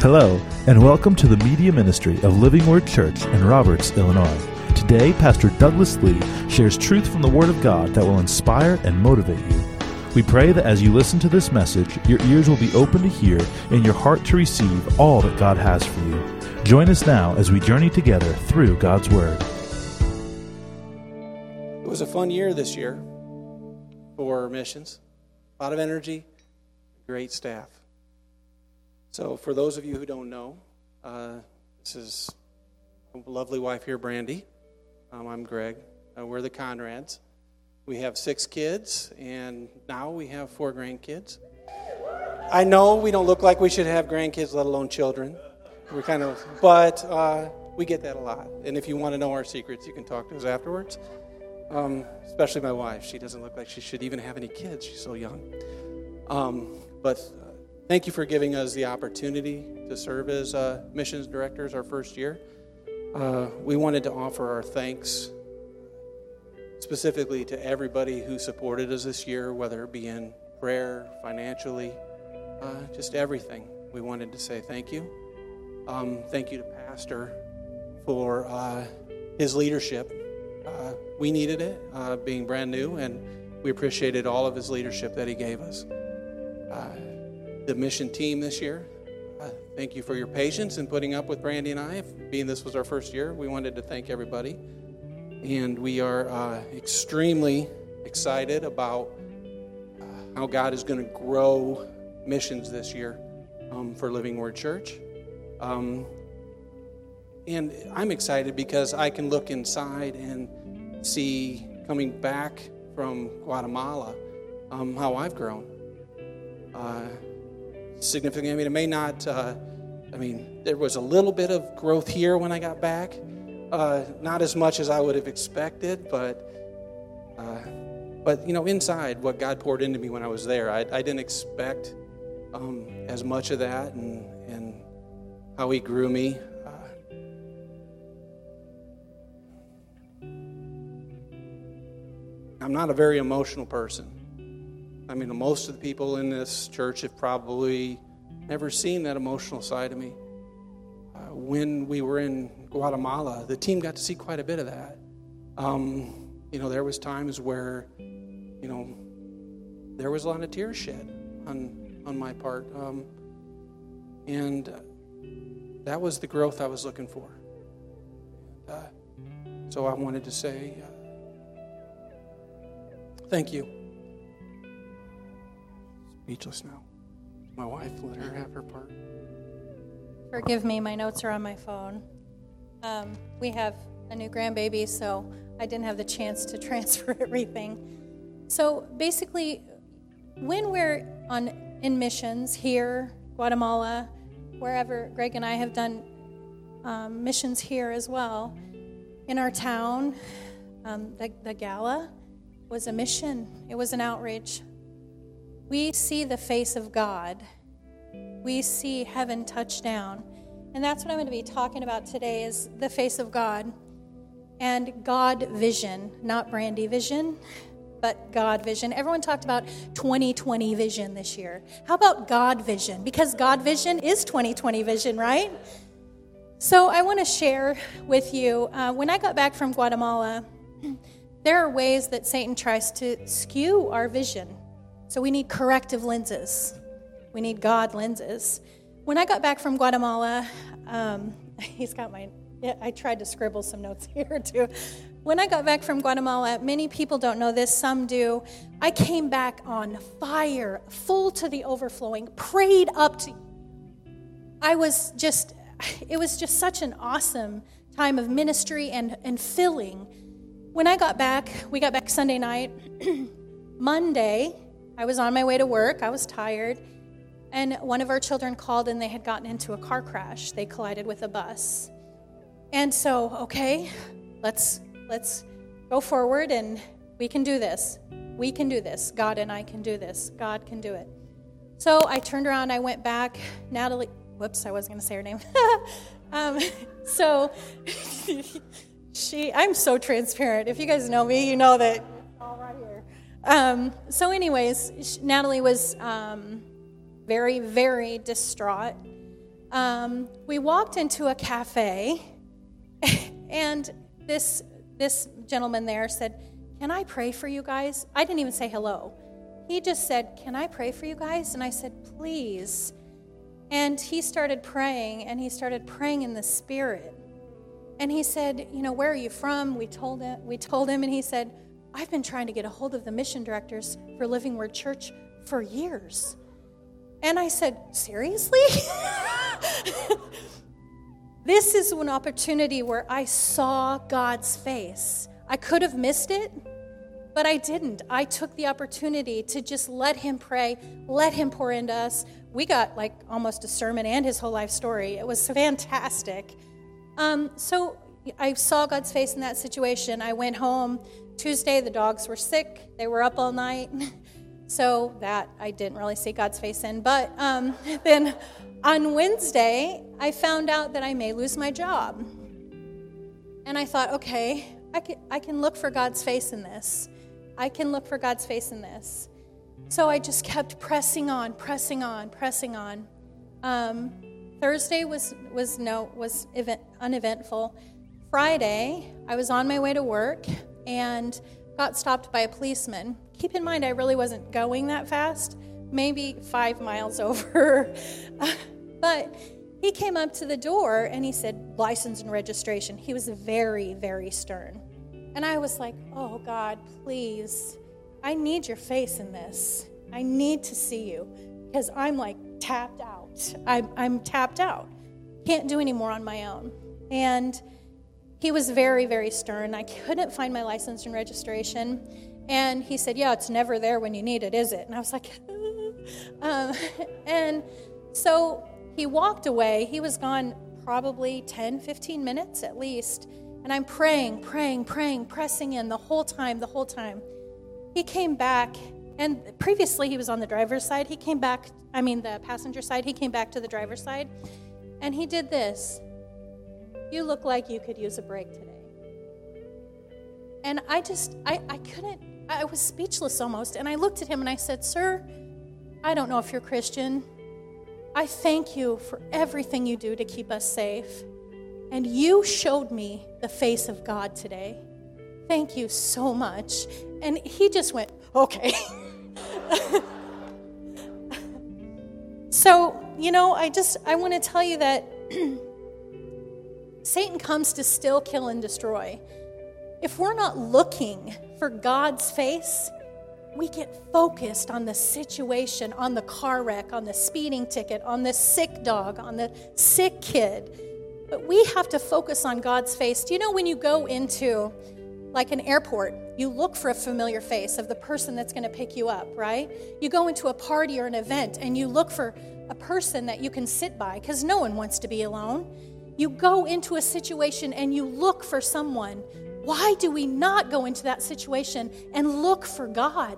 Hello, and welcome to the media ministry of Living Word Church in Roberts, Illinois. Today, Pastor Douglas Lee shares truth from the Word of God that will inspire and motivate you. We pray that as you listen to this message, your ears will be open to hear and your heart to receive all that God has for you. Join us now as we journey together through God's Word. It was a fun year this year for missions. A lot of energy, great staff. So, for those of you who don't know, uh, this is lovely wife here, Brandy. Um, I'm Greg. Uh, we're the Conrads. We have six kids, and now we have four grandkids. I know we don't look like we should have grandkids, let alone children. We're kind of, but uh, we get that a lot. And if you want to know our secrets, you can talk to us afterwards. Um, especially my wife. She doesn't look like she should even have any kids. She's so young. Um, but Thank you for giving us the opportunity to serve as uh, missions directors our first year. Uh, we wanted to offer our thanks specifically to everybody who supported us this year, whether it be in prayer, financially, uh, just everything. We wanted to say thank you. Um, thank you to Pastor for uh, his leadership. Uh, we needed it, uh, being brand new, and we appreciated all of his leadership that he gave us the mission team this year. Uh, thank you for your patience in putting up with Brandy and I. Being this was our first year, we wanted to thank everybody. And we are uh, extremely excited about uh, how God is going to grow missions this year um, for Living Word Church. Um, and I'm excited because I can look inside and see coming back from Guatemala um, how I've grown. Significant. I mean, it may not, uh, I mean, there was a little bit of growth here when I got back. Uh, not as much as I would have expected, but, uh, but you know, inside what God poured into me when I was there, I, I didn't expect um, as much of that and, and how He grew me. Uh, I'm not a very emotional person. I mean, most of the people in this church have probably never seen that emotional side of me. Uh, when we were in Guatemala, the team got to see quite a bit of that. Um, you know, there was times where, you know, there was a lot of tears shed on on my part, um, and that was the growth I was looking for. Uh, so I wanted to say uh, thank you speechless now. My wife, let her have her part. Forgive me, my notes are on my phone. Um, we have a new grandbaby, so I didn't have the chance to transfer everything. So basically, when we're on in missions here, Guatemala, wherever Greg and I have done um, missions here as well, in our town, um, the, the gala was a mission. It was an outreach we see the face of God. We see heaven touch down. And that's what I'm going to be talking about today is the face of God and God vision, not Brandy vision, but God vision. Everyone talked about 2020 vision this year. How about God vision? Because God vision is 2020 vision, right? So I want to share with you uh, when I got back from Guatemala, there are ways that Satan tries to skew our vision. So we need corrective lenses. We need God lenses. When I got back from Guatemala, um, he's got my, I tried to scribble some notes here too. When I got back from Guatemala, many people don't know this, some do. I came back on fire, full to the overflowing, prayed up to. I was just, it was just such an awesome time of ministry and, and filling. When I got back, we got back Sunday night. Monday, I was on my way to work, I was tired, and one of our children called and they had gotten into a car crash. They collided with a bus. And so, okay, let's let's go forward and we can do this. We can do this. God and I can do this. God can do it. So I turned around, I went back. Natalie, whoops, I wasn't going to say her name. um, so she, I'm so transparent. If you guys know me, you know that. Um, so, anyways, Natalie was um, very, very distraught. um, we walked into a cafe, and this this gentleman there said, "Can I pray for you guys?" I didn't even say hello. He just said, "Can I pray for you guys?" And I said, "Please." And he started praying, and he started praying in the spirit. And he said, "You know, where are you from?" We told him. We told him, and he said, "I've been trying to get a hold of the mission directors for Living Word Church for years." And I said, "Seriously?" this is an opportunity where I saw God's face. I could have missed it, but I didn't. I took the opportunity to just let Him pray, let Him pour into us. We got like almost a sermon and His whole life story. It was fantastic. Um, so I saw God's face in that situation. I went home. Tuesday, the dogs were sick, they were up all night. So that I didn't really see God's face in. But um, then on Wednesday, I found out that I may lose my job. And I thought, okay, I can, I can look for God's face in this. I can look for God's face in this. So I just kept pressing on, pressing on, pressing on. Um, Thursday was was no was event, uneventful. Friday, I was on my way to work and got stopped by a policeman. Keep in mind, I really wasn't going that fast maybe five miles over. but he came up to the door and he said, license and registration. He was very, very stern. And I was like, oh God, please, I need your face in this. I need to see you because I'm like tapped out. I'm, I'm tapped out. Can't do any more on my own. And he was very, very stern. I couldn't find my license and registration. And he said, Yeah, it's never there when you need it, is it? And I was like, um, and so he walked away. He was gone probably 10, 15 minutes at least. And I'm praying, praying, praying, pressing in the whole time, the whole time. He came back, and previously he was on the driver's side. He came back, I mean, the passenger side. He came back to the driver's side, and he did this. You look like you could use a break today. And I just, I, I couldn't, I was speechless almost. And I looked at him and I said, Sir, I don't know if you're Christian. I thank you for everything you do to keep us safe. And you showed me the face of God today. Thank you so much. And he just went, okay. so, you know, I just I want to tell you that Satan comes to still kill and destroy. If we're not looking for God's face, we get focused on the situation, on the car wreck, on the speeding ticket, on the sick dog, on the sick kid. But we have to focus on God's face. Do you know when you go into like an airport, you look for a familiar face of the person that's going to pick you up, right? You go into a party or an event and you look for a person that you can sit by because no one wants to be alone. You go into a situation and you look for someone why do we not go into that situation and look for God?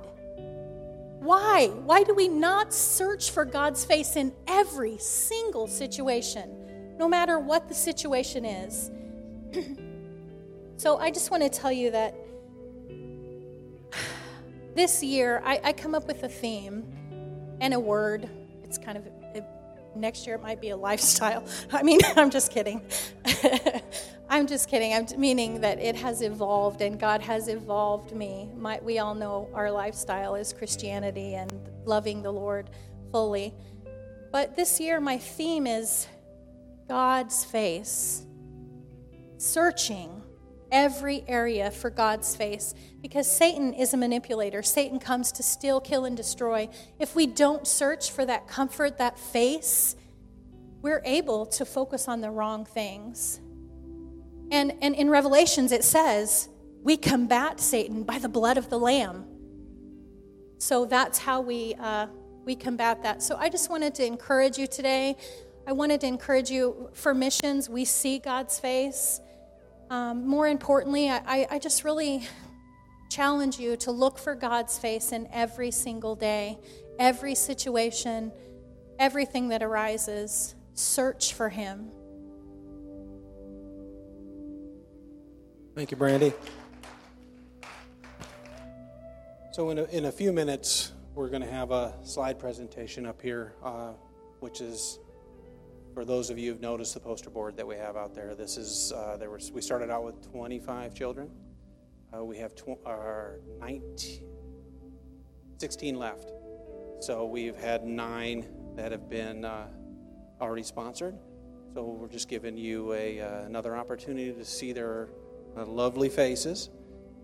Why? Why do we not search for God's face in every single situation, no matter what the situation is? so I just want to tell you that this year I, I, come up with a theme and a word. It's kind of next year it might be a lifestyle. I mean, I'm just kidding. I'm just kidding. I'm meaning that it has evolved and God has evolved me. My, we all know our lifestyle is Christianity and loving the Lord fully. But this year, my theme is God's face, searching every area for God's face because Satan is a manipulator. Satan comes to steal, kill, and destroy. If we don't search for that comfort, that face, we're able to focus on the wrong things. And, and in Revelations, it says, we combat Satan by the blood of the Lamb. So that's how we, uh, we combat that. So I just wanted to encourage you today. I wanted to encourage you for missions, we see God's face. Um, more importantly, I, I just really challenge you to look for God's face in every single day, every situation, everything that arises. Search for Him. Thank you, Brandy. So, in a, in a few minutes, we're going to have a slide presentation up here, uh, which is for those of you who've noticed the poster board that we have out there, this is uh, there was we started out with 25 children. Uh, we have tw- our 19, 16 left. So we've had nine that have been uh, already sponsored. So we're just giving you a, uh, another opportunity to see their uh, lovely faces.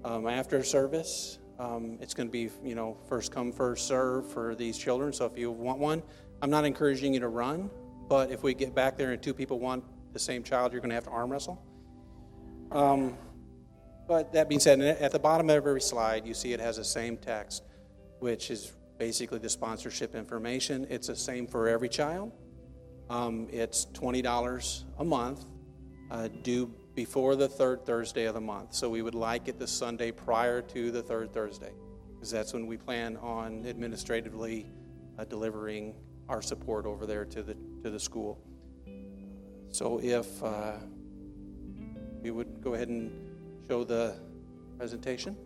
Um, after service, um, it's going to be, you know, first come, first serve for these children. So if you want one, I'm not encouraging you to run, but if we get back there and two people want the same child, you're going to have to arm wrestle. Um, but that being said, at the bottom of every slide, you see it has the same text, which is basically the sponsorship information. It's the same for every child. Um, it's $20 a month, uh, due before the third Thursday of the month. So we would like it the Sunday prior to the third Thursday, because that's when we plan on administratively uh, delivering our support over there to the to the school. So if uh, we would go ahead and show the presentation.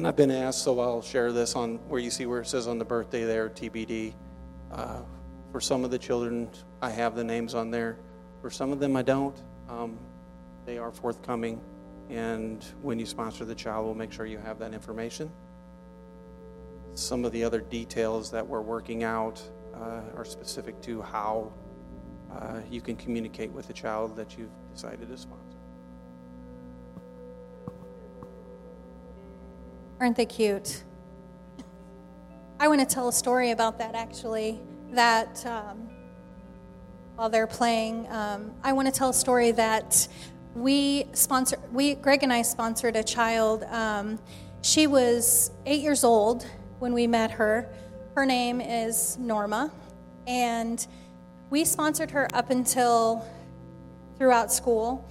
And I've been asked, so I'll share this on where you see where it says on the birthday there, TBD. Uh, for some of the children, I have the names on there. For some of them, I don't. Um, they are forthcoming. And when you sponsor the child, we'll make sure you have that information. Some of the other details that we're working out uh, are specific to how uh, you can communicate with the child that you've decided to sponsor. Aren't they cute? I want to tell a story about that actually. That um, while they're playing, um, I want to tell a story that we sponsor. We Greg and I sponsored a child. Um, she was eight years old when we met her. Her name is Norma, and we sponsored her up until throughout school.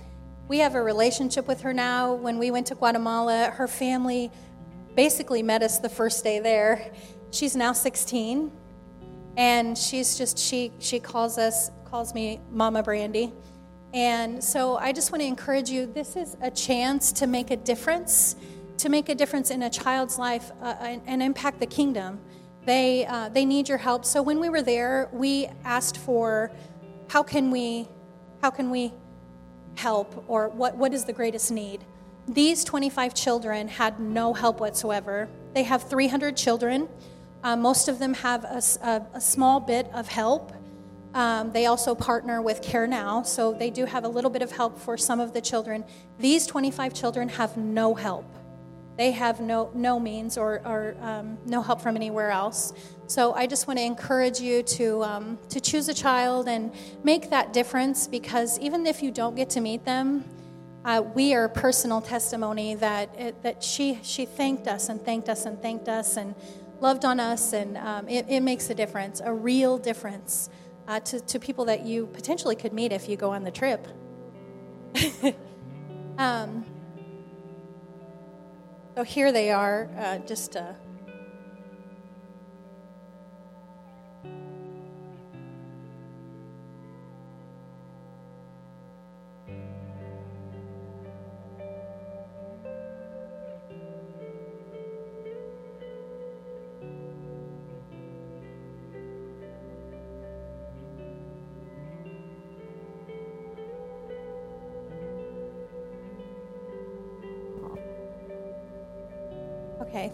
We have a relationship with her now. When we went to Guatemala, her family basically met us the first day there. She's now 16, and she's just she she calls us calls me Mama Brandy. And so I just want to encourage you this is a chance to make a difference, to make a difference in a child's life uh, and, and, impact the kingdom. They, uh, they need your help. So when we were there, we asked for how can we, how can we help or what, what is the greatest need? These 25 children had no help whatsoever. They have 300 children. Uh, most of them have a, a, a small bit of help. Um, they also partner with Care Now, so they do have a little bit of help for some of the children. These 25 children have no help. They have no, no means or, or um, no help from anywhere else. So I just want to encourage you to, um, to choose a child and make that difference because even if you don't get to meet them, uh, we are personal testimony that it, that she she thanked us and thanked us and thanked us and loved on us and um, it, it, makes a difference a real difference uh, to, to people that you potentially could meet if you go on the trip. Um, so here they are uh, just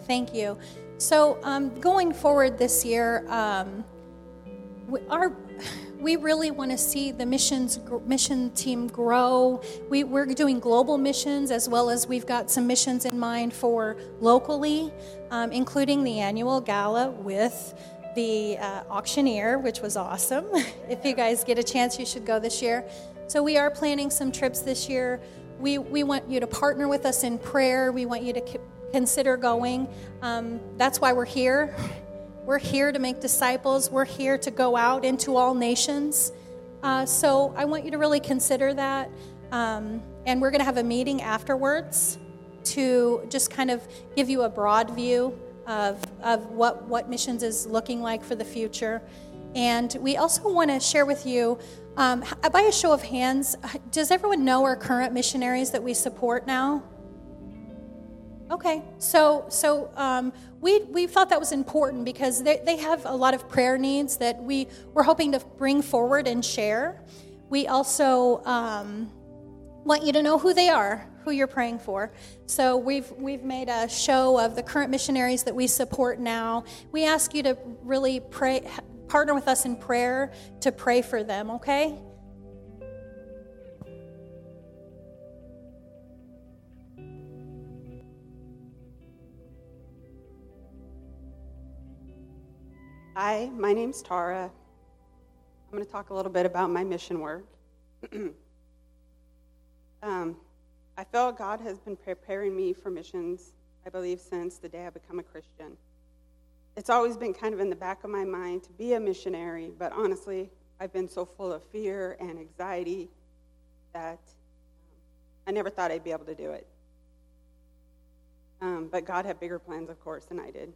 thank you. So, um, going forward this year, um, we, our, we really want to see the missions mission team grow. We, we're doing global missions as well as we've got some missions in mind for locally, um, including the annual gala with the uh, auctioneer, which was awesome. if you guys get a chance, you should go this year. So, we are planning some trips this year. We, we want you to partner with us in prayer. We want you to consider going. Um, that's why we're here. We're here to make disciples, we're here to go out into all nations. Uh, so I want you to really consider that. Um, and we're going to have a meeting afterwards to just kind of give you a broad view of, of what, what missions is looking like for the future. And we also want to share with you, um, by a show of hands, does everyone know our current missionaries that we support now? Okay, so so um, we we thought that was important because they, they have a lot of prayer needs that we we're hoping to bring forward and share. We also um, want you to know who they are, who you're praying for. So we've we've made a show of the current missionaries that we support now. We ask you to really pray, partner with us in prayer to pray for them. Okay. Hi, my name's Tara. I'm going to talk a little bit about my mission work. um, I feel God has been preparing me for missions, I believe, since the day I become a Christian. It's always been kind of in the back of my mind to be a missionary, but honestly, I've been so full of fear and anxiety that um, I never thought I'd be able to do it. Um, but God had bigger plans, of course, than I did.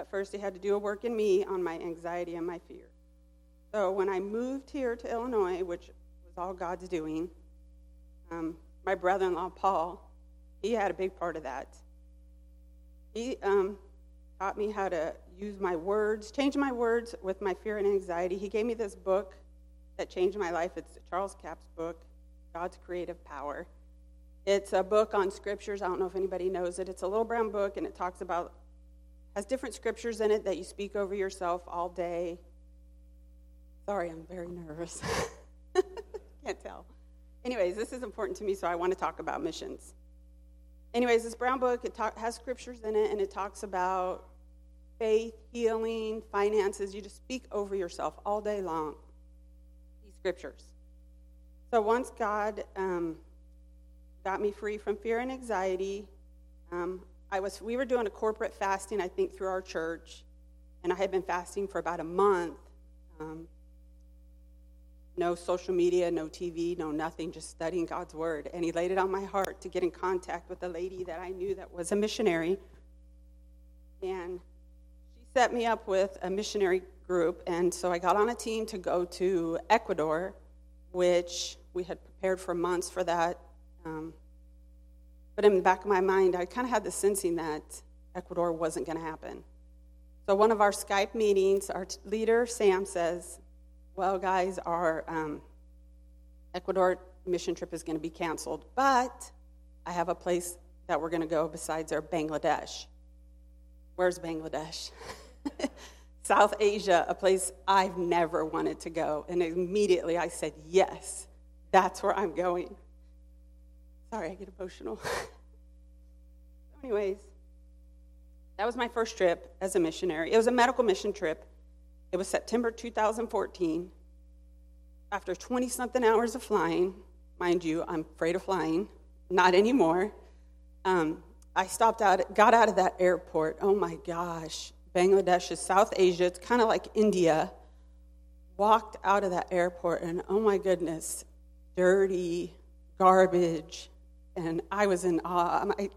But first, he had to do a work in me on my anxiety and my fear. So when I moved here to Illinois, which was all God's doing, um, my brother in law, Paul, he had a big part of that. He um, taught me how to use my words, change my words with my fear and anxiety. He gave me this book that changed my life. It's Charles Capps' book, God's Creative Power. It's a book on scriptures. I don't know if anybody knows it. It's a little brown book, and it talks about has different scriptures in it that you speak over yourself all day. Sorry, I'm very nervous. Can't tell. Anyways, this is important to me, so I want to talk about missions. Anyways, this brown book it talk, has scriptures in it, and it talks about faith, healing, finances. You just speak over yourself all day long. These scriptures. So once God um, got me free from fear and anxiety, um, I was, we were doing a corporate fasting, I think, through our church, and I had been fasting for about a month. Um, no social media, no TV, no nothing, just studying God's word. And He laid it on my heart to get in contact with a lady that I knew that was a missionary. And she set me up with a missionary group. And so I got on a team to go to Ecuador, which we had prepared for months for that. Um, but in the back of my mind, I kind of had the sensing that Ecuador wasn't going to happen. So, one of our Skype meetings, our leader, Sam, says, Well, guys, our um, Ecuador mission trip is going to be canceled, but I have a place that we're going to go besides our Bangladesh. Where's Bangladesh? South Asia, a place I've never wanted to go. And immediately I said, Yes, that's where I'm going. Sorry, I get emotional. anyways, that was my first trip as a missionary. It was a medical mission trip. It was September 2014. After 20 something hours of flying, mind you, I'm afraid of flying, not anymore. Um, I stopped out, got out of that airport. Oh my gosh, Bangladesh is South Asia. It's kind of like India. Walked out of that airport, and oh my goodness, dirty, garbage, and I was in awe. I,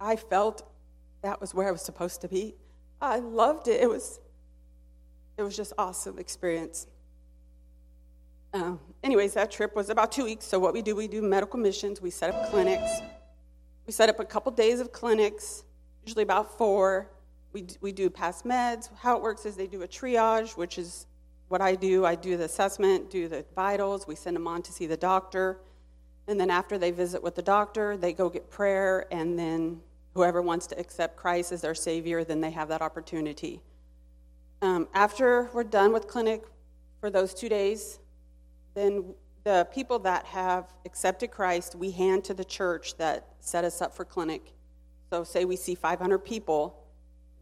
I felt that was where I was supposed to be. I loved it. It was, it was just awesome experience. Um, anyways, that trip was about two weeks. So what we do, we do medical missions. We set up clinics. We set up a couple days of clinics, usually about four. We, we do past meds. How it works is they do a triage, which is what I do. I do the assessment, do the vitals. We send them on to see the doctor. And then after they visit with the doctor, they go get prayer, and then whoever wants to accept Christ as their Savior, then they have that opportunity. Um, after we're done with clinic for those two days, then the people that have accepted Christ, we hand to the church that set us up for clinic. So, say we see 500 people,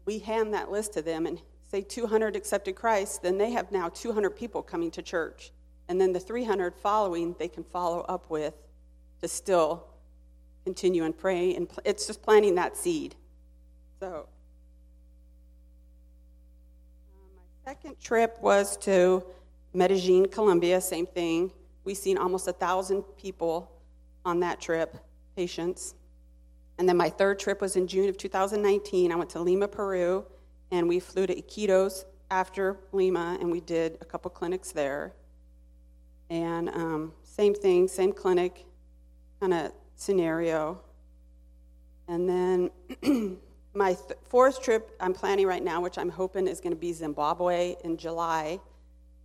we hand that list to them and say 200 accepted Christ, then they have now 200 people coming to church. And then the 300 following, they can follow up with to still continue and pray. And pl- it's just planting that seed. So, uh, my second trip was to Medellin, Colombia, same thing. We've seen almost a thousand people on that trip. patients. And then my third trip was in June of 2019. I went to Lima, Peru, and we flew to Iquitos after Lima, and we did a couple clinics there. And um, same thing, same clinic kind of scenario. And then my th- fourth trip I'm planning right now, which I'm hoping is going to be Zimbabwe in July.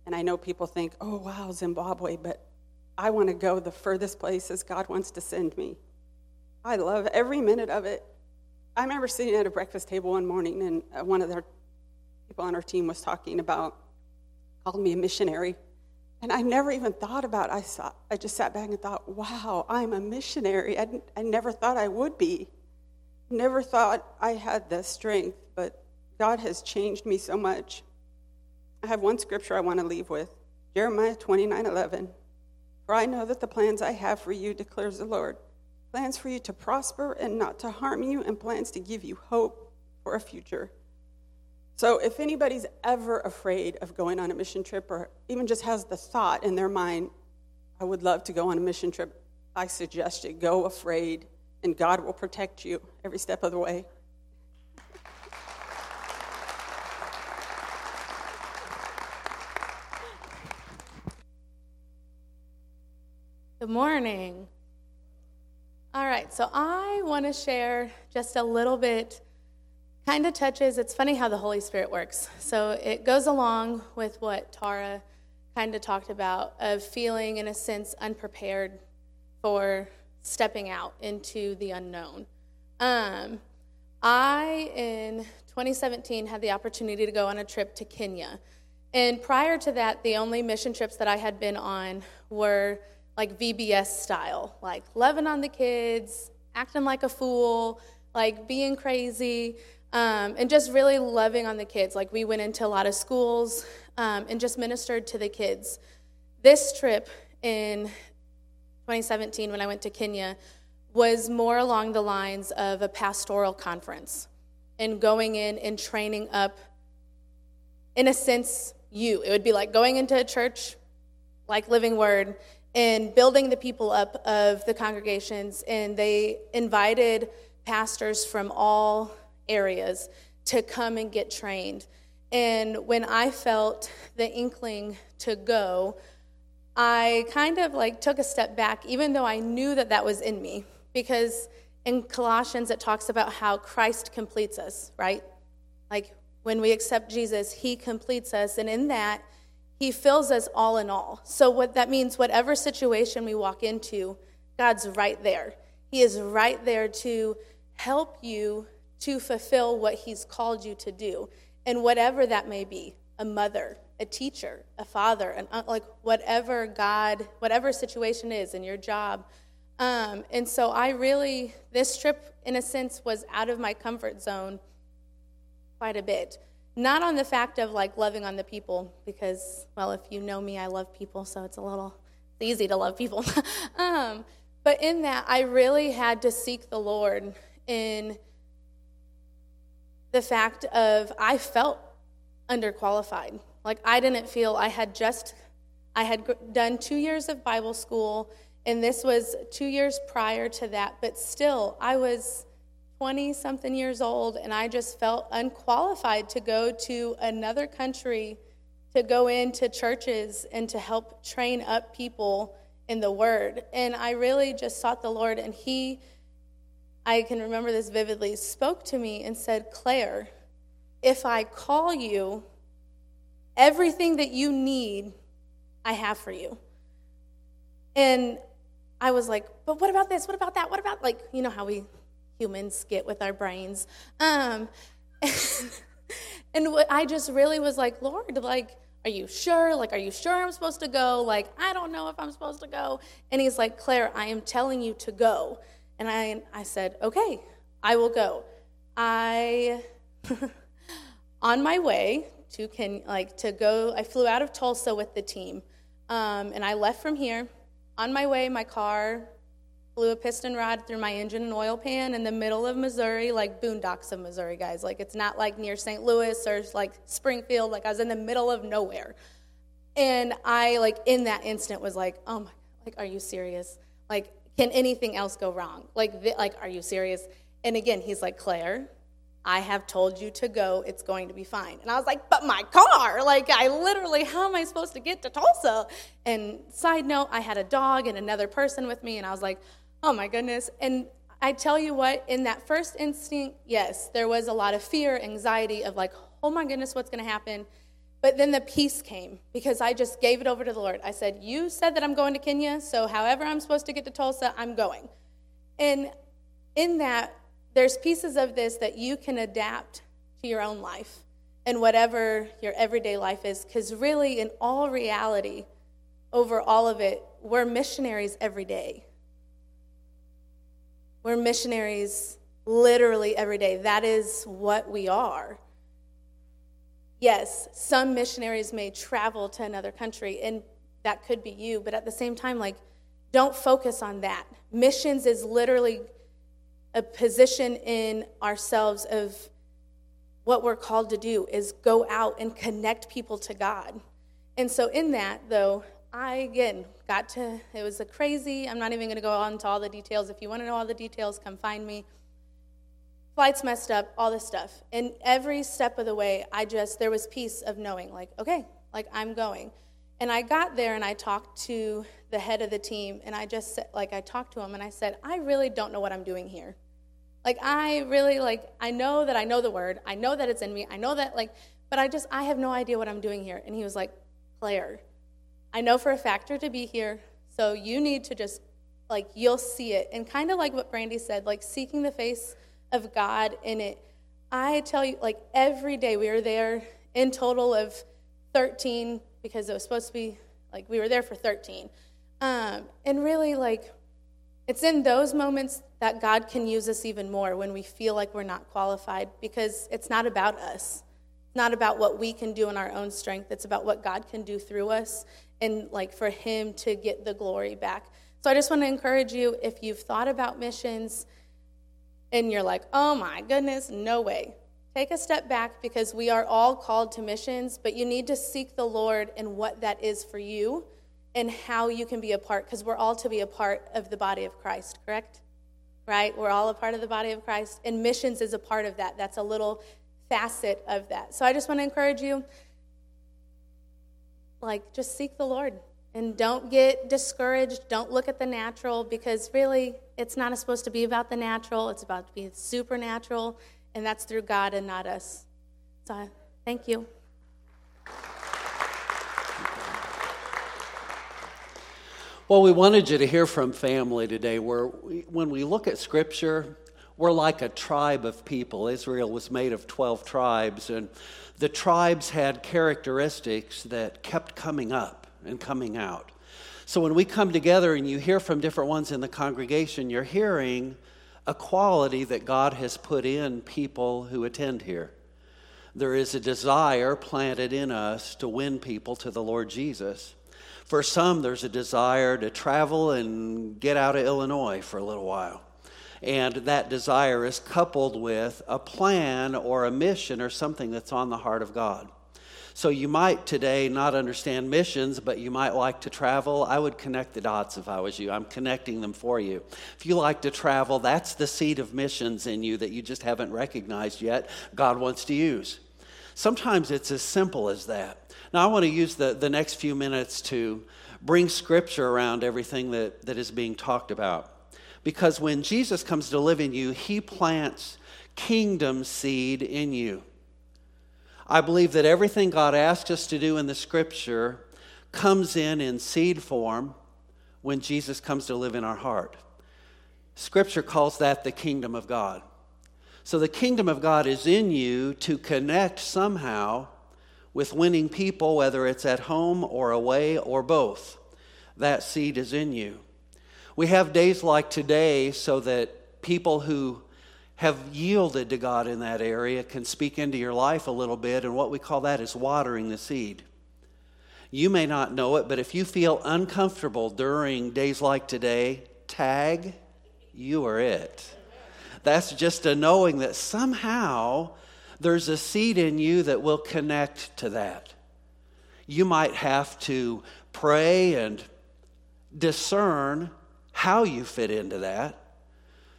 And I know people think, oh, wow, Zimbabwe, but I want to go the furthest places God wants to send me. I love every minute of it. I remember sitting at a breakfast table one morning, and uh, one of the people on our team was talking about, called me a missionary. And I never even thought about. I, saw, I just sat back and thought, wow, I'm a missionary. I, I never thought I would be. Never thought I had the strength, but God has changed me so much. I have one scripture I want to leave with Jeremiah 29 11. For I know that the plans I have for you, declares the Lord plans for you to prosper and not to harm you, and plans to give you hope for a future. So, if anybody's ever afraid of going on a mission trip or even just has the thought in their mind, I would love to go on a mission trip, I suggest you go afraid, and God will protect you every step of the way. Good morning. All right, so I want to share just a little bit, kind of touches, it's funny how the Holy Spirit works. So it goes along with what Tara kind of talked about of feeling, in a sense, unprepared for stepping out into the unknown. Um, I, in 2017, had the opportunity to go on a trip to Kenya. And prior to that, the only mission trips that I had been on were like VBS style, like loving on the kids, acting like a fool, like being crazy, um, and just really loving on the kids. Like we went into a lot of schools um, and just ministered to the kids. This trip in 2017, when I went to Kenya, was more along the lines of a pastoral conference and going in and training up, in a sense, you. It would be like going into a church like Living Word and building the people up of the congregations. And they invited pastors from all areas to come and get trained. And when I felt the inkling to go, I kind of like took a step back, even though I knew that that was in me, because in Colossians it talks about how Christ completes us, right? Like when we accept Jesus, he completes us. And in that, he fills us all in all. So, what that means, whatever situation we walk into, God's right there. He is right there to help you to fulfill what He's called you to do. And whatever that may be a mother, a teacher, a father, an like whatever God, whatever situation is in your job. Um, and so I really, this trip, in a sense, was out of my comfort zone quite a bit. Not on the fact of like loving on the people, because, well, if you know me, I love people, so it's a little easy to love people. um, but in that, I really had to seek the Lord in the fact of I felt underqualified. Like I didn't feel I had just, I had done two years of Bible school, and this was two years prior to that, but still, I was 20 something years old, and I just felt unqualified to go to another country to go into churches and to help train up people in the Word. And I really just sought the Lord, and He, I can remember this vividly, spoke to me and said, Claire, if I call you, everything that you need, I have for you. And I was like, but what about this? What about that? What about, like, you know how we humans get with our brains. Um, and what I just really was like, Lord, like, are you sure? Like, are you sure I'm supposed to go? Like, I don't know if I'm supposed to go. And he's like, Claire, I am telling you to go. And I, I said, okay, I will go. I, on my way to can like to go, I flew out of Tulsa with the team, um, and I left from here. On my way, my car blew a piston rod through my engine and oil pan in the middle of Missouri, like boondocks of Missouri, guys. Like it's not like near St. Louis or like Springfield. Like I was in the middle of nowhere. And I like in that instant was like, oh my, like, are you serious? Like, Can anything else go wrong? Like, like, are you serious? And again, he's like, Claire, I have told you to go. It's going to be fine. And I was like, but my car, like, I literally, how am I supposed to get to Tulsa? And side note, I had a dog and another person with me, and I was like, oh my goodness. And I tell you what, in that first instinct, yes, there was a lot of fear, anxiety of like, oh my goodness, what's going to happen? But then the peace came because I just gave it over to the Lord. I said, You said that I'm going to Kenya, so however I'm supposed to get to Tulsa, I'm going. And in that, there's pieces of this that you can adapt to your own life and whatever your everyday life is. Because really, in all reality, over all of it, we're missionaries every day. We're missionaries literally every day. That is what we are yes, some missionaries may travel to another country, and that could be you, but at the same time, like, don't focus on that. Missions is literally a position in ourselves of what we're called to do is go out and connect people to God. And so in that though, I again got to it was a crazy, I'm not even going to go on to all the details. If you want to know all the details, come find me flights messed up, all this stuff. And every step of the way, I just, there was peace of knowing, like, okay, like I'm going. And I got there and I talked to the head of the team and I just said, like, I talked to him and I said, I really don't know what I'm doing here. Like, I really, like, I know that I know the word, I know that it's in me, I know that, like, but I just, I have no idea what I'm doing here. And he was like, Claire, I know for a factor to be here, so you need to just, like, you'll see it. And kind of like what Brandy said, like, seeking the face of God in it. I tell you, like every day we were there in total of 13 because it was supposed to be like we were there for 13. Um, and really, like, it's in those moments that God can use us even more when we feel like we're not qualified because it's not about us. It's not about what we can do in our own strength. It's about what God can do through us and, like, for Him to get the glory back. So I just want to encourage you if you've thought about missions, and you're like, oh my goodness, no way. Take a step back because we are all called to missions, but you need to seek the Lord and what that is for you and how you can be a part, because we're all to be a part of the body of Christ, correct? Right? We're all a part of the body of Christ, and missions is a part of that. That's a little facet of that. So I just want to encourage you like, just seek the Lord and don't get discouraged. Don't look at the natural because really it's not supposed to be about the natural. It's about to be supernatural, and that's through God and not us. So thank you. Well, we wanted you to hear from family today. Where we, when we look at Scripture, we're like a tribe of people. Israel was made of 12 tribes, and the tribes had characteristics that kept coming up and coming out. So when we come together and you hear from different ones in the congregation, you're hearing a quality that God has put in people who attend here. There is a desire planted in us to win people to the Lord Jesus. For some, there's a desire to travel and get out of Illinois for a little while. And that desire is coupled with a plan or a mission or something that's on the heart of God. So you might today not understand missions, but you might like to travel. I would connect the dots if I was you. I'm connecting them for you. If you like to travel, that's the seed of missions in you that you just haven't recognized yet, God wants to use. Sometimes it's as simple as that. Now, I want to use the, the next few minutes to bring scripture around everything that, that is being talked about. Because when Jesus comes to live in you, he plants kingdom seed in you. I believe that everything God asks us to do in the scripture comes in in seed form when Jesus comes to live in our heart. Scripture calls that the kingdom of God. So the kingdom of God is in you to connect somehow with winning people, whether it's at home or away or both. That seed is in you. We have days like today so that people who have yielded to God in that area can speak into your life a little bit, and what we call that is watering the seed. You may not know it, but if you feel uncomfortable during days like today, tag, you are it. That's just a knowing that somehow there's a seed in you that will connect to that. You might have to pray and discern how you fit into that.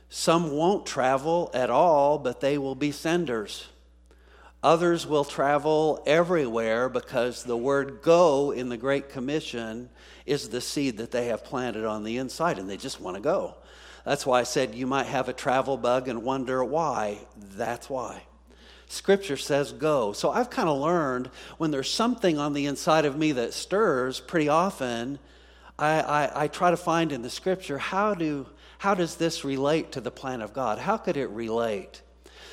Some won't travel at all, but they will be senders. Others will travel everywhere because the word go in the Great Commission is the seed that they have planted on the inside and they just want to go. That's why I said you might have a travel bug and wonder why. That's why. Scripture says go. So I've kind of learned when there's something on the inside of me that stirs pretty often, I, I, I try to find in the Scripture how, do, how does this relate to the plan of God? How could it relate?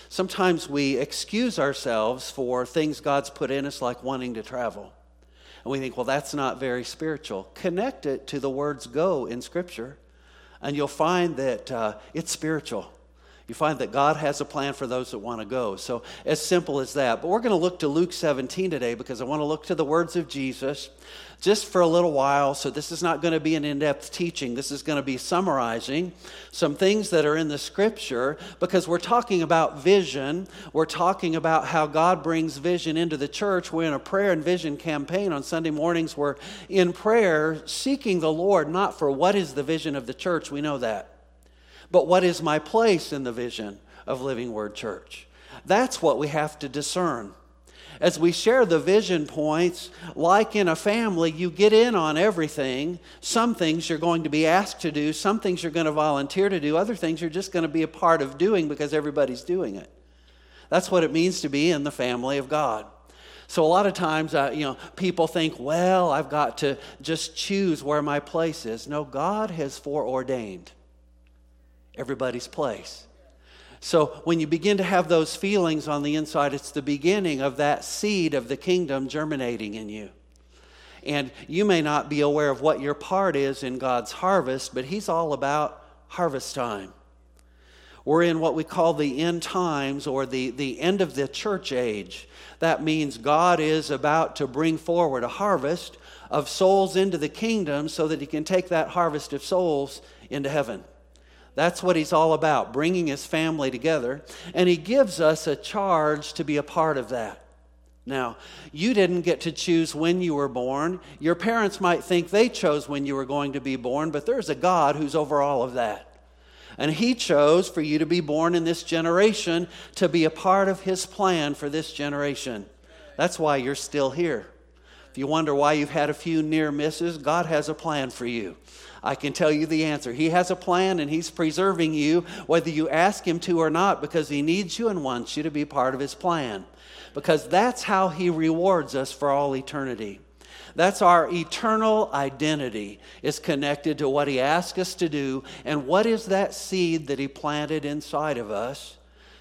Sometimes we excuse ourselves for things God's put in us, like wanting to travel. And we think, well, that's not very spiritual. Connect it to the words go in Scripture, and you'll find that uh, it's spiritual you find that God has a plan for those that want to go. So, as simple as that. But we're going to look to Luke 17 today because I want to look to the words of Jesus just for a little while. So, this is not going to be an in depth teaching. This is going to be summarizing some things that are in the scripture because we're talking about vision. We're talking about how God brings vision into the church. We're in a prayer and vision campaign on Sunday mornings. We're in prayer seeking the Lord, not for what is the vision of the church. We know that but what is my place in the vision of Living Word Church? That's what we have to discern. As we share the vision points, like in a family, you get in on everything. Some things you're going to be asked to do, some things you're going to volunteer to do, other things you're just going to be a part of doing because everybody's doing it. That's what it means to be in the family of God. So a lot of times, uh, you know, people think, well, I've got to just choose where my place is. No, God has foreordained everybody's place. So when you begin to have those feelings on the inside, it's the beginning of that seed of the kingdom germinating in you. And you may not be aware of what your part is in God's harvest, but He's all about harvest time. We're in what we call the end times or the, the end of the church age. That means God is about to bring forward a harvest of souls into the kingdom so that He can take that harvest of souls into heaven. That's what he's all about, bringing his family together. And he gives us a charge to be a part of that. Now, you didn't get to choose when you were born. Your parents might think they chose when you were going to be born, but there's a God who's over all of that. And he chose for you to be born in this generation to be a part of his plan for this generation. That's why you're still here. If you wonder why you've had a few near misses, God has a plan for you. I can tell you the answer. He has a plan and He's preserving you, whether you ask Him to or not, because He needs you and wants you to be part of His plan. Because that's how He rewards us for all eternity. That's our eternal identity is connected to what he asked us to do and what is that seed that he planted inside of us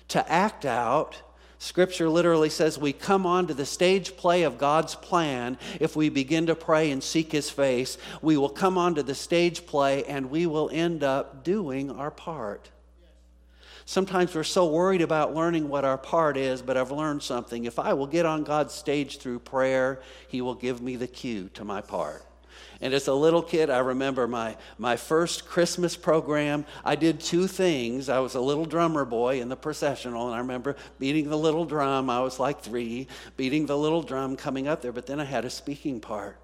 to act out Scripture literally says we come onto the stage play of God's plan if we begin to pray and seek His face. We will come onto the stage play and we will end up doing our part. Sometimes we're so worried about learning what our part is, but I've learned something. If I will get on God's stage through prayer, He will give me the cue to my part. And as a little kid, I remember my, my first Christmas program. I did two things. I was a little drummer boy in the processional, and I remember beating the little drum. I was like three, beating the little drum coming up there, but then I had a speaking part.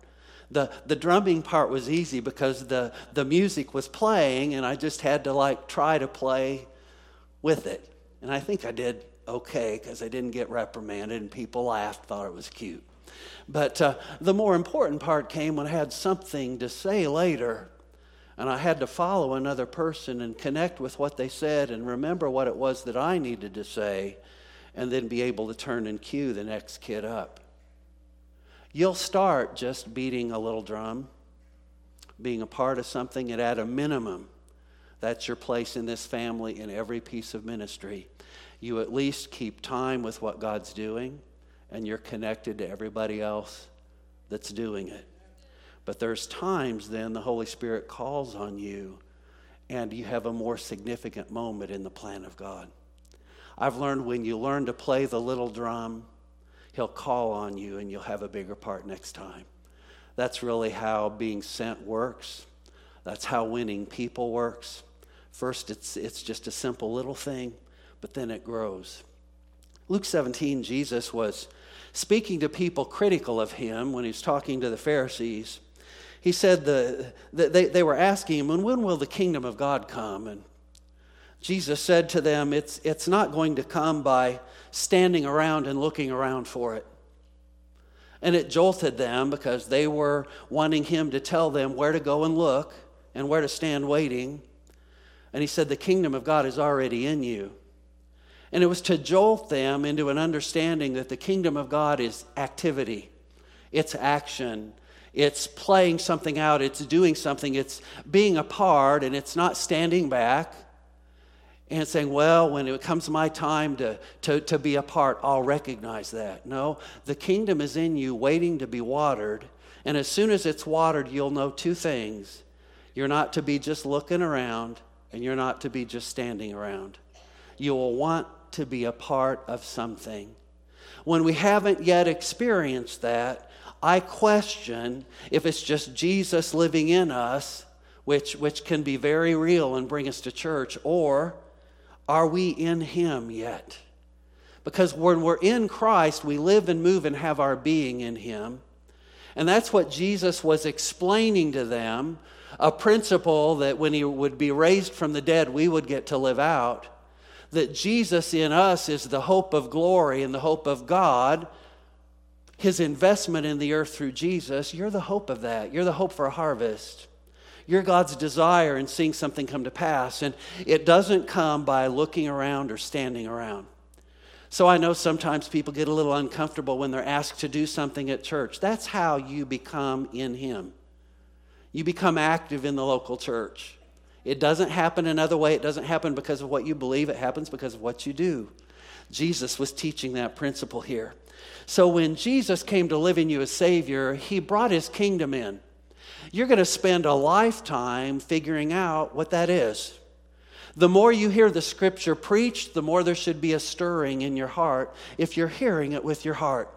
The, the drumming part was easy because the, the music was playing, and I just had to like try to play with it. And I think I did okay because I didn't get reprimanded, and people laughed, thought it was cute. But uh, the more important part came when I had something to say later. And I had to follow another person and connect with what they said and remember what it was that I needed to say, and then be able to turn and cue the next kid up. You'll start just beating a little drum, being a part of something, and at a minimum, that's your place in this family in every piece of ministry. You at least keep time with what God's doing and you're connected to everybody else that's doing it. But there's times then the Holy Spirit calls on you and you have a more significant moment in the plan of God. I've learned when you learn to play the little drum, He'll call on you and you'll have a bigger part next time. That's really how being sent works. That's how winning people works. First, it's, it's just a simple little thing, but then it grows. Luke 17, Jesus was speaking to people critical of him when he's talking to the Pharisees. he said the, the, they, they were asking him, when will the kingdom of God come? And Jesus said to them, it's, it's not going to come by standing around and looking around for it. And it jolted them because they were wanting him to tell them where to go and look and where to stand waiting. And he said, The kingdom of God is already in you. And it was to jolt them into an understanding that the kingdom of God is activity, it's action, it's playing something out, it's doing something, it's being a part, and it's not standing back and saying, well, when it comes my time to, to, to be a part, I'll recognize that. No, the kingdom is in you waiting to be watered. And as soon as it's watered, you'll know two things. You're not to be just looking around, and you're not to be just standing around. You will want to be a part of something. When we haven't yet experienced that, I question if it's just Jesus living in us, which, which can be very real and bring us to church, or are we in Him yet? Because when we're in Christ, we live and move and have our being in Him. And that's what Jesus was explaining to them a principle that when He would be raised from the dead, we would get to live out. That Jesus in us is the hope of glory and the hope of God. His investment in the earth through Jesus, you're the hope of that. You're the hope for a harvest. You're God's desire in seeing something come to pass. And it doesn't come by looking around or standing around. So I know sometimes people get a little uncomfortable when they're asked to do something at church. That's how you become in Him. You become active in the local church. It doesn't happen another way. It doesn't happen because of what you believe. It happens because of what you do. Jesus was teaching that principle here. So when Jesus came to live in you as Savior, He brought His kingdom in. You're going to spend a lifetime figuring out what that is. The more you hear the scripture preached, the more there should be a stirring in your heart if you're hearing it with your heart.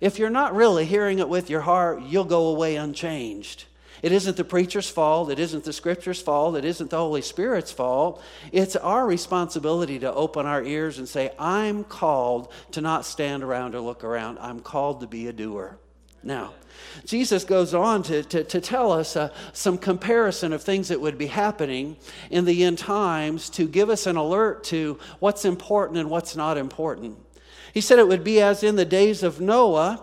If you're not really hearing it with your heart, you'll go away unchanged. It isn't the preacher's fault. It isn't the scripture's fault. It isn't the Holy Spirit's fault. It's our responsibility to open our ears and say, I'm called to not stand around or look around. I'm called to be a doer. Now, Jesus goes on to, to, to tell us uh, some comparison of things that would be happening in the end times to give us an alert to what's important and what's not important. He said it would be as in the days of Noah,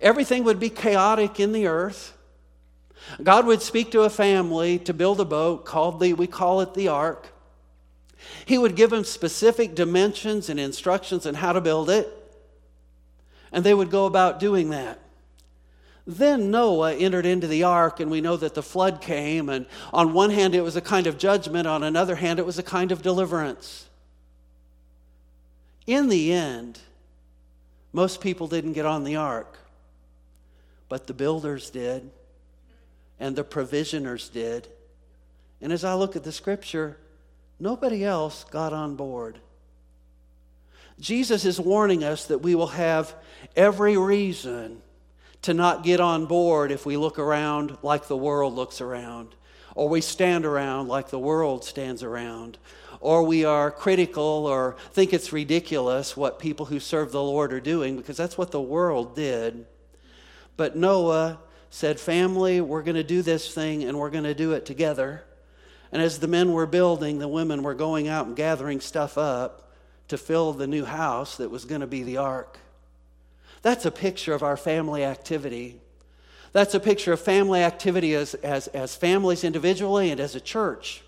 everything would be chaotic in the earth. God would speak to a family to build a boat called the, we call it the ark. He would give them specific dimensions and instructions on how to build it, and they would go about doing that. Then Noah entered into the ark, and we know that the flood came. And on one hand, it was a kind of judgment, on another hand, it was a kind of deliverance. In the end, most people didn't get on the ark, but the builders did, and the provisioners did. And as I look at the scripture, nobody else got on board. Jesus is warning us that we will have every reason to not get on board if we look around like the world looks around, or we stand around like the world stands around, or we are critical or think it's ridiculous what people who serve the Lord are doing, because that's what the world did. But Noah said, Family, we're going to do this thing and we're going to do it together. And as the men were building, the women were going out and gathering stuff up to fill the new house that was going to be the ark. That's a picture of our family activity. That's a picture of family activity as, as, as families individually and as a church.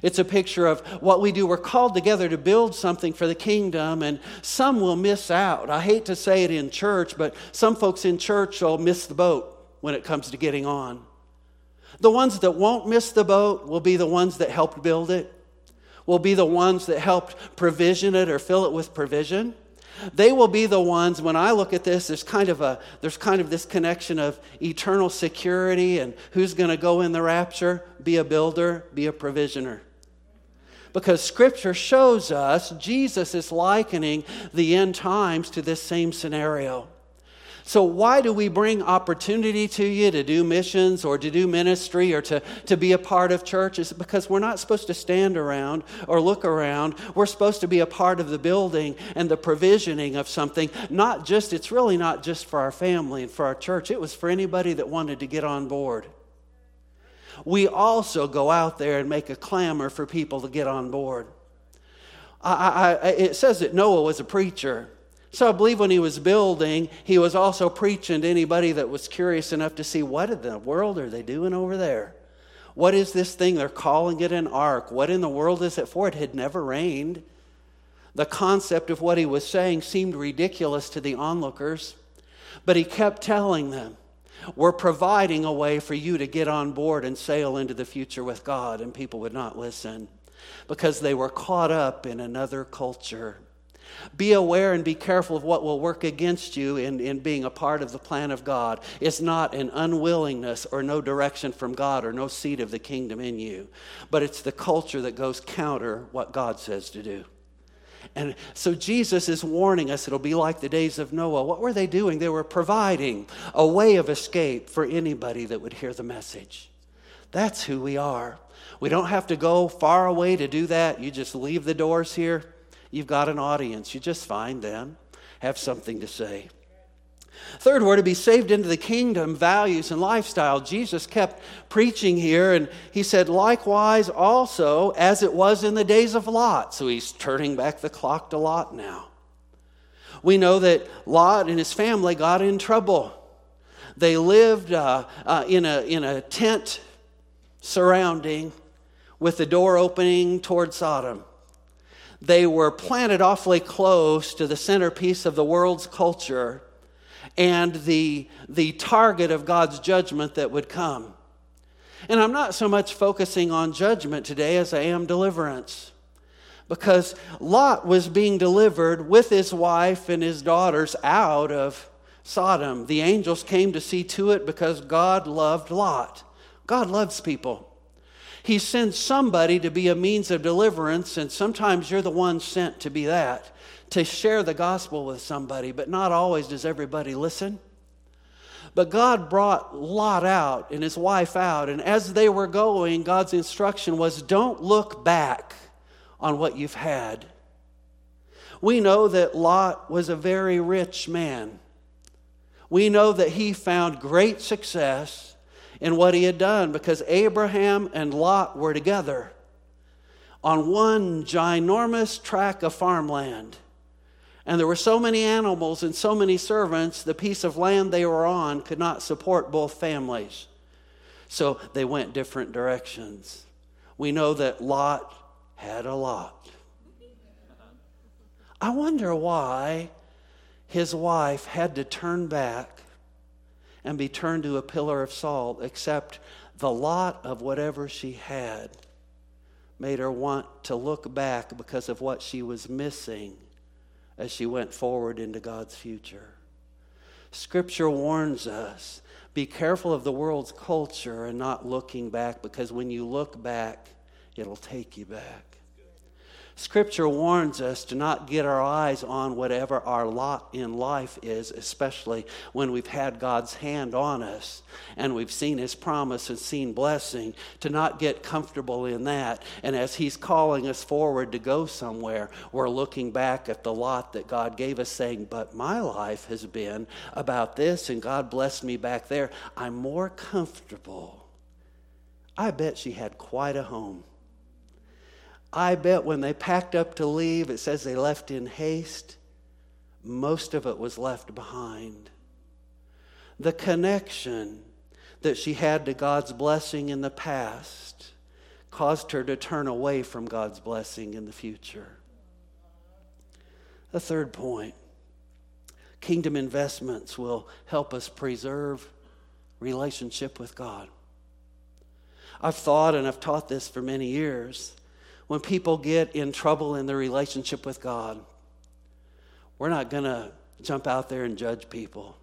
It's a picture of what we do. We're called together to build something for the kingdom, and some will miss out. I hate to say it in church, but some folks in church will miss the boat when it comes to getting on. The ones that won't miss the boat will be the ones that helped build it, will be the ones that helped provision it or fill it with provision. They will be the ones, when I look at this, there's kind of, a, there's kind of this connection of eternal security and who's going to go in the rapture. Be a builder, be a provisioner. Because Scripture shows us Jesus is likening the end times to this same scenario. So, why do we bring opportunity to you to do missions or to do ministry or to, to be a part of church? Is because we're not supposed to stand around or look around. We're supposed to be a part of the building and the provisioning of something. Not just, it's really not just for our family and for our church, it was for anybody that wanted to get on board. We also go out there and make a clamor for people to get on board. I, I, it says that Noah was a preacher. So I believe when he was building, he was also preaching to anybody that was curious enough to see what in the world are they doing over there? What is this thing? They're calling it an ark. What in the world is it for? It had never rained. The concept of what he was saying seemed ridiculous to the onlookers, but he kept telling them, We're providing a way for you to get on board and sail into the future with God, and people would not listen because they were caught up in another culture. Be aware and be careful of what will work against you in, in being a part of the plan of God. It's not an unwillingness or no direction from God or no seed of the kingdom in you, but it's the culture that goes counter what God says to do. And so Jesus is warning us it'll be like the days of Noah. What were they doing? They were providing a way of escape for anybody that would hear the message. That's who we are. We don't have to go far away to do that. You just leave the doors here You've got an audience. You just find them, have something to say. Third, we're to be saved into the kingdom, values, and lifestyle. Jesus kept preaching here, and he said, likewise, also, as it was in the days of Lot. So he's turning back the clock to Lot now. We know that Lot and his family got in trouble. They lived uh, uh, in, a, in a tent surrounding with the door opening toward Sodom. They were planted awfully close to the centerpiece of the world's culture and the, the target of God's judgment that would come. And I'm not so much focusing on judgment today as I am deliverance. Because Lot was being delivered with his wife and his daughters out of Sodom. The angels came to see to it because God loved Lot. God loves people. He sends somebody to be a means of deliverance, and sometimes you're the one sent to be that, to share the gospel with somebody, but not always does everybody listen. But God brought Lot out and his wife out, and as they were going, God's instruction was don't look back on what you've had. We know that Lot was a very rich man. We know that he found great success in what he had done because Abraham and Lot were together on one ginormous tract of farmland. And there were so many animals and so many servants, the piece of land they were on could not support both families. So they went different directions. We know that Lot had a lot. I wonder why his wife had to turn back and be turned to a pillar of salt, except the lot of whatever she had made her want to look back because of what she was missing as she went forward into God's future. Scripture warns us be careful of the world's culture and not looking back because when you look back, it'll take you back. Scripture warns us to not get our eyes on whatever our lot in life is, especially when we've had God's hand on us and we've seen His promise and seen blessing, to not get comfortable in that. And as He's calling us forward to go somewhere, we're looking back at the lot that God gave us, saying, But my life has been about this, and God blessed me back there. I'm more comfortable. I bet she had quite a home. I bet when they packed up to leave, it says they left in haste. Most of it was left behind. The connection that she had to God's blessing in the past caused her to turn away from God's blessing in the future. The third point kingdom investments will help us preserve relationship with God. I've thought and I've taught this for many years when people get in trouble in their relationship with God, we're not going to jump out there and judge people.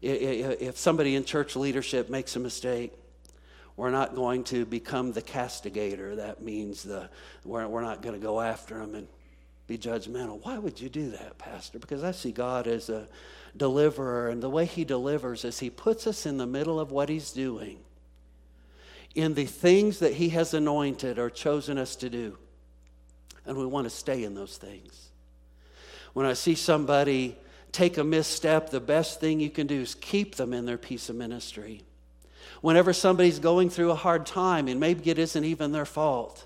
If somebody in church leadership makes a mistake, we're not going to become the castigator. That means the, we're, we're not going to go after them and be judgmental. Why would you do that, Pastor? Because I see God as a, deliverer. And the way he delivers is he puts us in the middle of what he's doing, in the things that he has anointed or chosen us to do. And we want to stay in those things. When I see somebody take a misstep, the best thing you can do is keep them in their piece of ministry. Whenever somebody's going through a hard time, and maybe it isn't even their fault,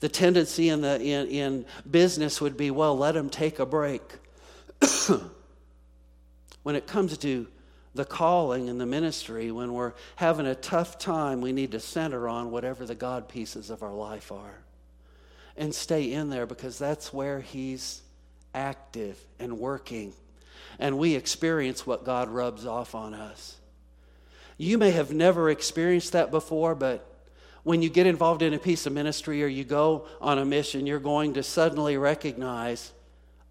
the tendency in, the, in, in business would be, well, let them take a break. when it comes to the calling and the ministry, when we're having a tough time, we need to center on whatever the God pieces of our life are and stay in there because that's where He's active and working. And we experience what God rubs off on us. You may have never experienced that before, but when you get involved in a piece of ministry or you go on a mission, you're going to suddenly recognize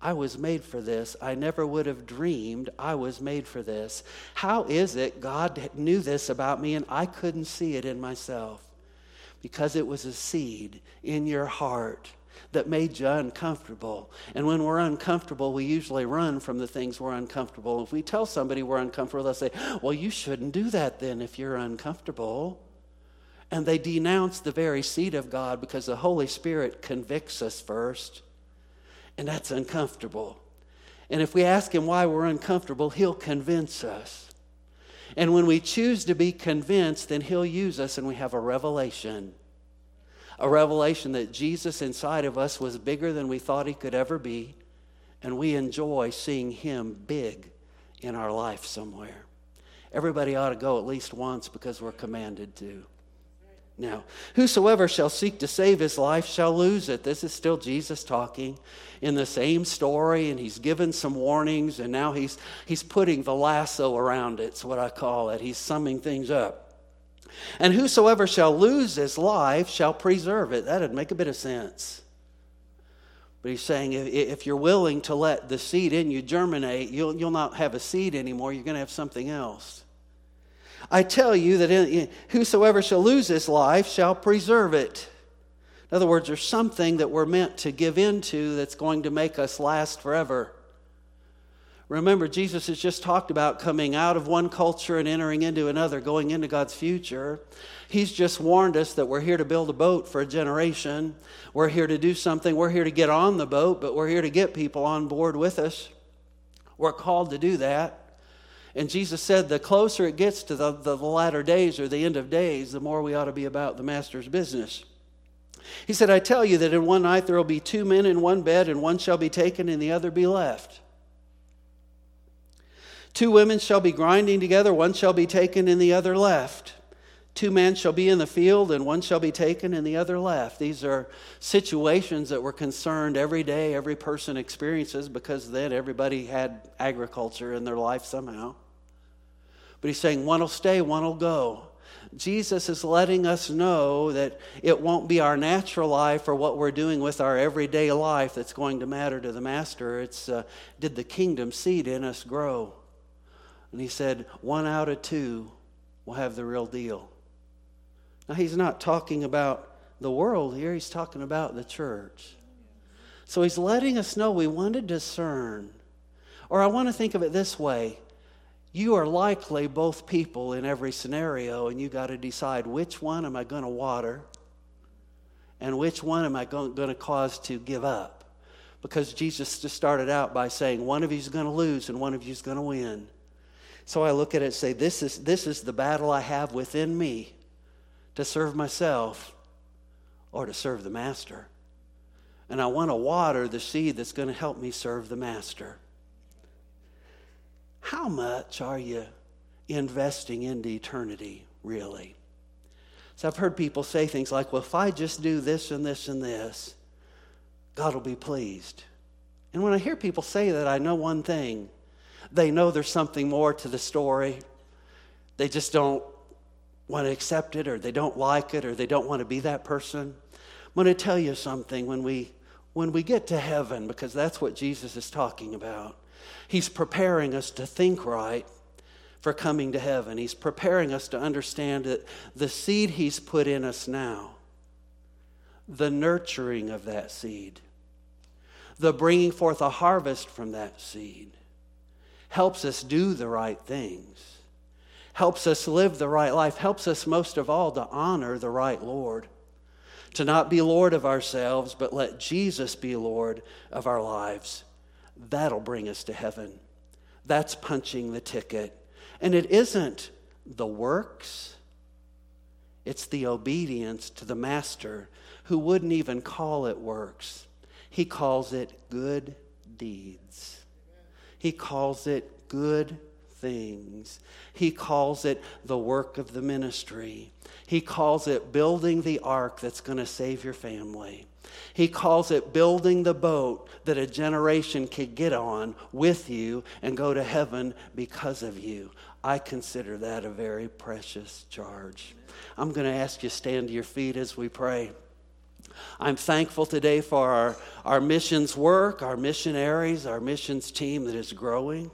I was made for this. I never would have dreamed I was made for this. How is it God knew this about me and I couldn't see it in myself? Because it was a seed in your heart that made you uncomfortable. And when we're uncomfortable, we usually run from the things we're uncomfortable. If we tell somebody we're uncomfortable, they'll say, Well, you shouldn't do that then if you're uncomfortable. And they denounce the very seed of God because the Holy Spirit convicts us first. And that's uncomfortable. And if we ask Him why we're uncomfortable, He'll convince us. And when we choose to be convinced, then He'll use us and we have a revelation. A revelation that Jesus inside of us was bigger than we thought He could ever be. And we enjoy seeing Him big in our life somewhere. Everybody ought to go at least once because we're commanded to. Now, whosoever shall seek to save his life shall lose it. This is still Jesus talking in the same story, and he's given some warnings, and now he's, he's putting the lasso around it. It's what I call it. He's summing things up. And whosoever shall lose his life shall preserve it. That'd make a bit of sense. But he's saying if, if you're willing to let the seed in you germinate, you'll, you'll not have a seed anymore. You're going to have something else. I tell you that in, whosoever shall lose his life shall preserve it. In other words, there's something that we're meant to give into that's going to make us last forever. Remember, Jesus has just talked about coming out of one culture and entering into another, going into God's future. He's just warned us that we're here to build a boat for a generation. We're here to do something. We're here to get on the boat, but we're here to get people on board with us. We're called to do that. And Jesus said, the closer it gets to the, the, latter days or the end of days, the more we ought to be about the master's business. He said, I tell you that in one night there will be two men in one bed, and one shall be taken and the other be left. Two women shall be grinding together, one shall be taken and the other left. Two men shall be in the field, and one shall be taken and the other left. These are situations that were concerned every day, every person experiences, because then everybody had agriculture in their life somehow. But he's saying one will stay, one will go. Jesus is letting us know that it won't be our natural life or what we're doing with our everyday life that's going to matter to the Master. It's uh, did the kingdom seed in us grow? And he said, one out of two will have the real deal. Now, he's not talking about the world here, he's talking about the church. So he's letting us know we want to discern. Or I want to think of it this way you are likely both people in every scenario, and you got to decide which one am I going to water and which one am I going to cause to give up. Because Jesus just started out by saying, one of you is going to lose and one of you is going to win. So I look at it and say, this is, this is the battle I have within me to serve myself or to serve the master. And I want to water the seed that's going to help me serve the master. How much are you investing into eternity, really? So I've heard people say things like, well, if I just do this and this and this, God will be pleased. And when I hear people say that, I know one thing they know there's something more to the story. They just don't want to accept it, or they don't like it, or they don't want to be that person. I'm going to tell you something when we, when we get to heaven, because that's what Jesus is talking about. He's preparing us to think right for coming to heaven. He's preparing us to understand that the seed He's put in us now, the nurturing of that seed, the bringing forth a harvest from that seed, helps us do the right things, helps us live the right life, helps us most of all to honor the right Lord, to not be Lord of ourselves, but let Jesus be Lord of our lives. That'll bring us to heaven. That's punching the ticket. And it isn't the works, it's the obedience to the Master who wouldn't even call it works. He calls it good deeds. He calls it good things. He calls it the work of the ministry. He calls it building the ark that's going to save your family. He calls it building the boat that a generation could get on with you and go to heaven because of you. I consider that a very precious charge. I'm going to ask you stand to your feet as we pray. I'm thankful today for our, our missions work, our missionaries, our missions team that is growing.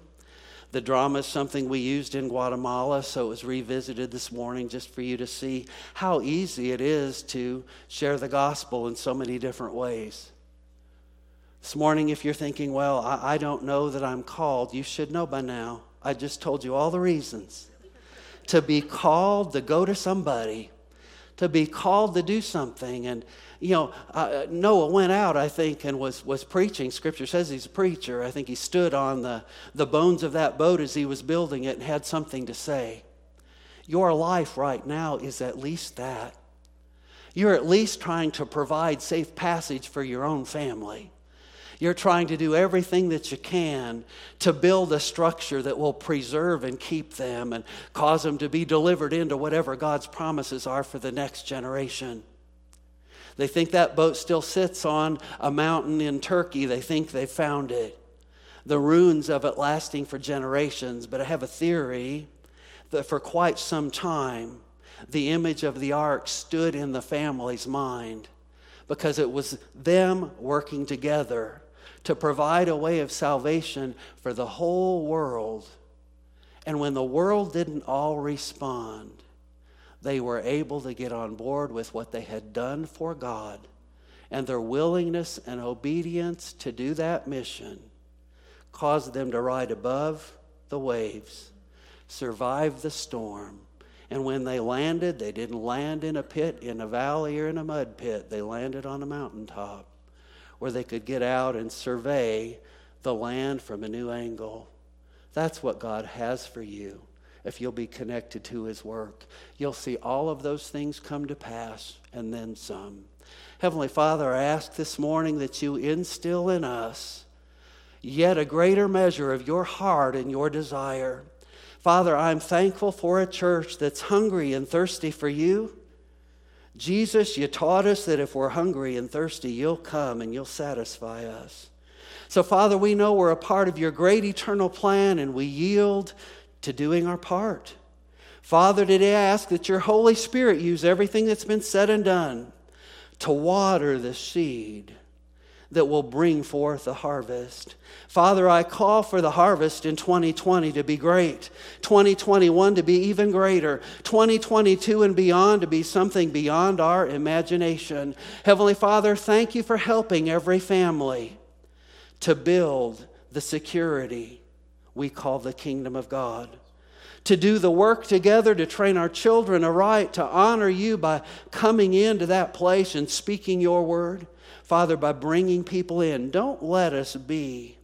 The drama is something we used in Guatemala, so it was revisited this morning just for you to see how easy it is to share the gospel in so many different ways. This morning, if you're thinking, well, I, I don't know that I'm called, you should know by now. I just told you all the reasons. To be called to go to somebody, to be called to do something. And you know, uh, Noah went out, I think, and was, was preaching. Scripture says he's a preacher. I think he stood on the, the bones of that boat as he was building it and had something to say. Your life right now is at least that. You're at least trying to provide safe passage for your own family. You're trying to do everything that you can to build a structure that will preserve and keep them and cause them to be delivered into whatever God's promises are for the next generation. They think that boat still sits on a mountain in Turkey. They think they found it. The ruins of it lasting for generations. But I have a theory that for quite some time, the image of the ark stood in the family's mind because it was them working together to provide a way of salvation for the whole world. And when the world didn't all respond, they were able to get on board with what they had done for God. And their willingness and obedience to do that mission caused them to ride above the waves, survive the storm. And when they landed, they didn't land in a pit, in a valley, or in a mud pit. They landed on a mountaintop where they could get out and survey the land from a new angle. That's what God has for you if you'll be connected to his work. You'll see all of those things come to pass and then some. Heavenly Father, I ask this morning that you instill in us yet a greater measure of your heart and your desire. Father, I'm thankful for a church that's hungry and thirsty for you. Jesus, you taught us that if we're hungry and thirsty, you'll come and you'll satisfy us. So, Father, we know we're a part of your great eternal plan and we yield to doing our part. Father, today I ask that your Holy Spirit use everything that's been said and done to water the seed that will bring forth the harvest. Father, I call for the harvest in 2020 to be great, 2021 to be even greater, 2022 and beyond to be something beyond our imagination. Heavenly Father, thank you for helping every family to build the security we call the kingdom of God. To do the work together to train our children aright, to honor you by coming into that place and speaking your word. Father, by bringing people in, don't let us be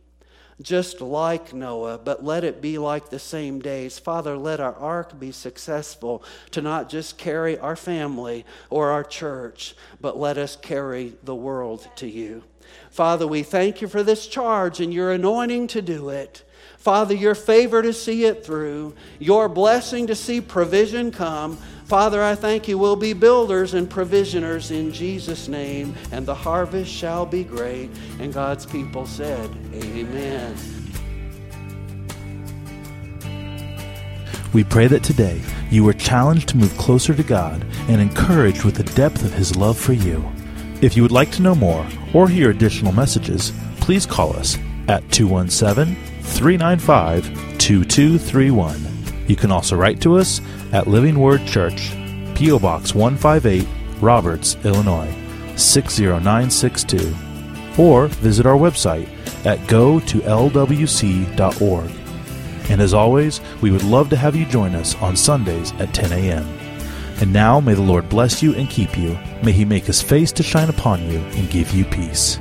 just like Noah, but let it be like the same days. Father, let our ark be successful to not just carry our family or our church, but let us carry the world to you. Father, we thank you for this charge and your anointing to do it. Father, your favor to see it through, your blessing to see provision come. Father, I thank you. We'll be builders and provisioners in Jesus' name, and the harvest shall be great. And God's people said, Amen. We pray that today you were challenged to move closer to God and encouraged with the depth of His love for you. If you would like to know more or hear additional messages, please call us at 217 395 2231. You can also write to us at Living Word Church, P.O. Box 158, Roberts, Illinois 60962, or visit our website at go to lwc.org. And as always, we would love to have you join us on Sundays at 10 a.m. And now may the Lord bless you and keep you. May he make his face to shine upon you and give you peace.